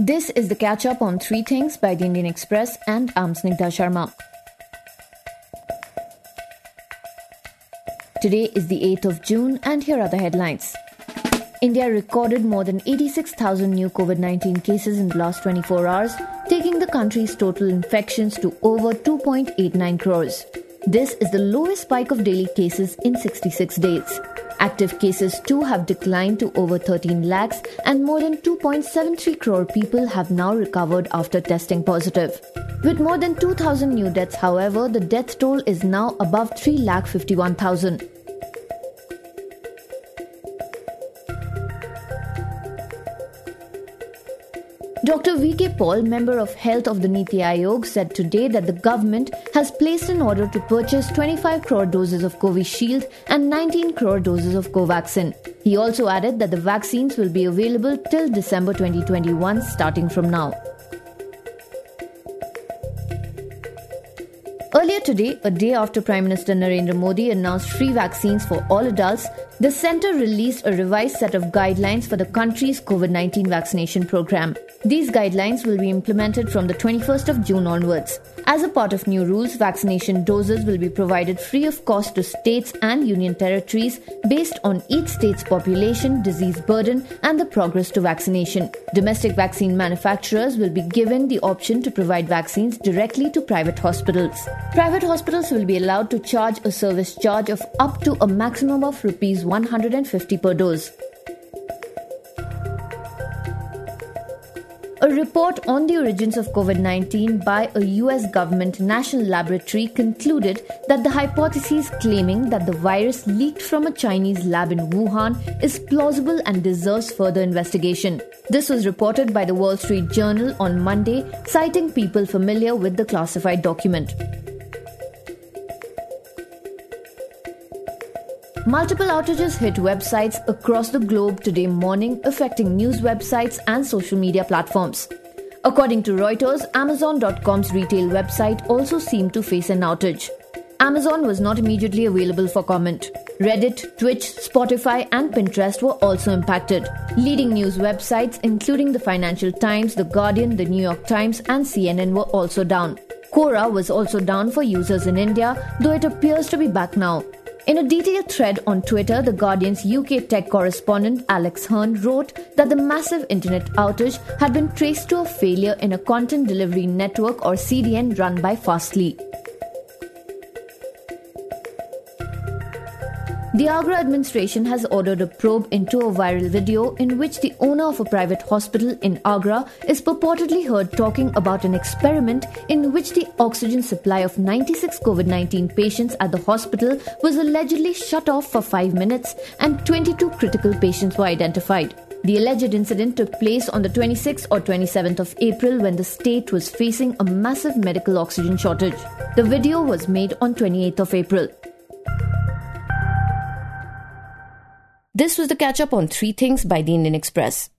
This is the catch up on three things by the Indian Express, and I'm Snigdha Sharma. Today is the 8th of June, and here are the headlines. India recorded more than 86,000 new COVID 19 cases in the last 24 hours, taking the country's total infections to over 2.89 crores. This is the lowest spike of daily cases in 66 days. Active cases too have declined to over 13 lakhs and more than 2.73 crore people have now recovered after testing positive. With more than 2000 new deaths however, the death toll is now above 3 Dr. V.K. Paul, member of Health of the Niti Aayog, said today that the government has placed an order to purchase 25 crore doses of Covishield and 19 crore doses of Covaxin. He also added that the vaccines will be available till December 2021 starting from now. Earlier today, a day after Prime Minister Narendra Modi announced free vaccines for all adults, the centre released a revised set of guidelines for the country's COVID 19 vaccination program. These guidelines will be implemented from the 21st of June onwards. As a part of new rules, vaccination doses will be provided free of cost to states and union territories based on each state's population, disease burden, and the progress to vaccination. Domestic vaccine manufacturers will be given the option to provide vaccines directly to private hospitals. Private hospitals will be allowed to charge a service charge of up to a maximum of rupees 150 per dose. A report on the origins of COVID 19 by a US government national laboratory concluded that the hypothesis claiming that the virus leaked from a Chinese lab in Wuhan is plausible and deserves further investigation. This was reported by the Wall Street Journal on Monday, citing people familiar with the classified document. Multiple outages hit websites across the globe today morning, affecting news websites and social media platforms. According to Reuters, Amazon.com's retail website also seemed to face an outage. Amazon was not immediately available for comment. Reddit, Twitch, Spotify, and Pinterest were also impacted. Leading news websites, including the Financial Times, The Guardian, The New York Times, and CNN, were also down. Quora was also down for users in India, though it appears to be back now. In a detailed thread on Twitter, The Guardian's UK tech correspondent Alex Hern wrote that the massive internet outage had been traced to a failure in a content delivery network or CDN run by Fastly. The Agra administration has ordered a probe into a viral video in which the owner of a private hospital in Agra is purportedly heard talking about an experiment in which the oxygen supply of 96 COVID 19 patients at the hospital was allegedly shut off for 5 minutes and 22 critical patients were identified. The alleged incident took place on the 26th or 27th of April when the state was facing a massive medical oxygen shortage. The video was made on 28th of April. This was the catch up on three things by the Indian Express.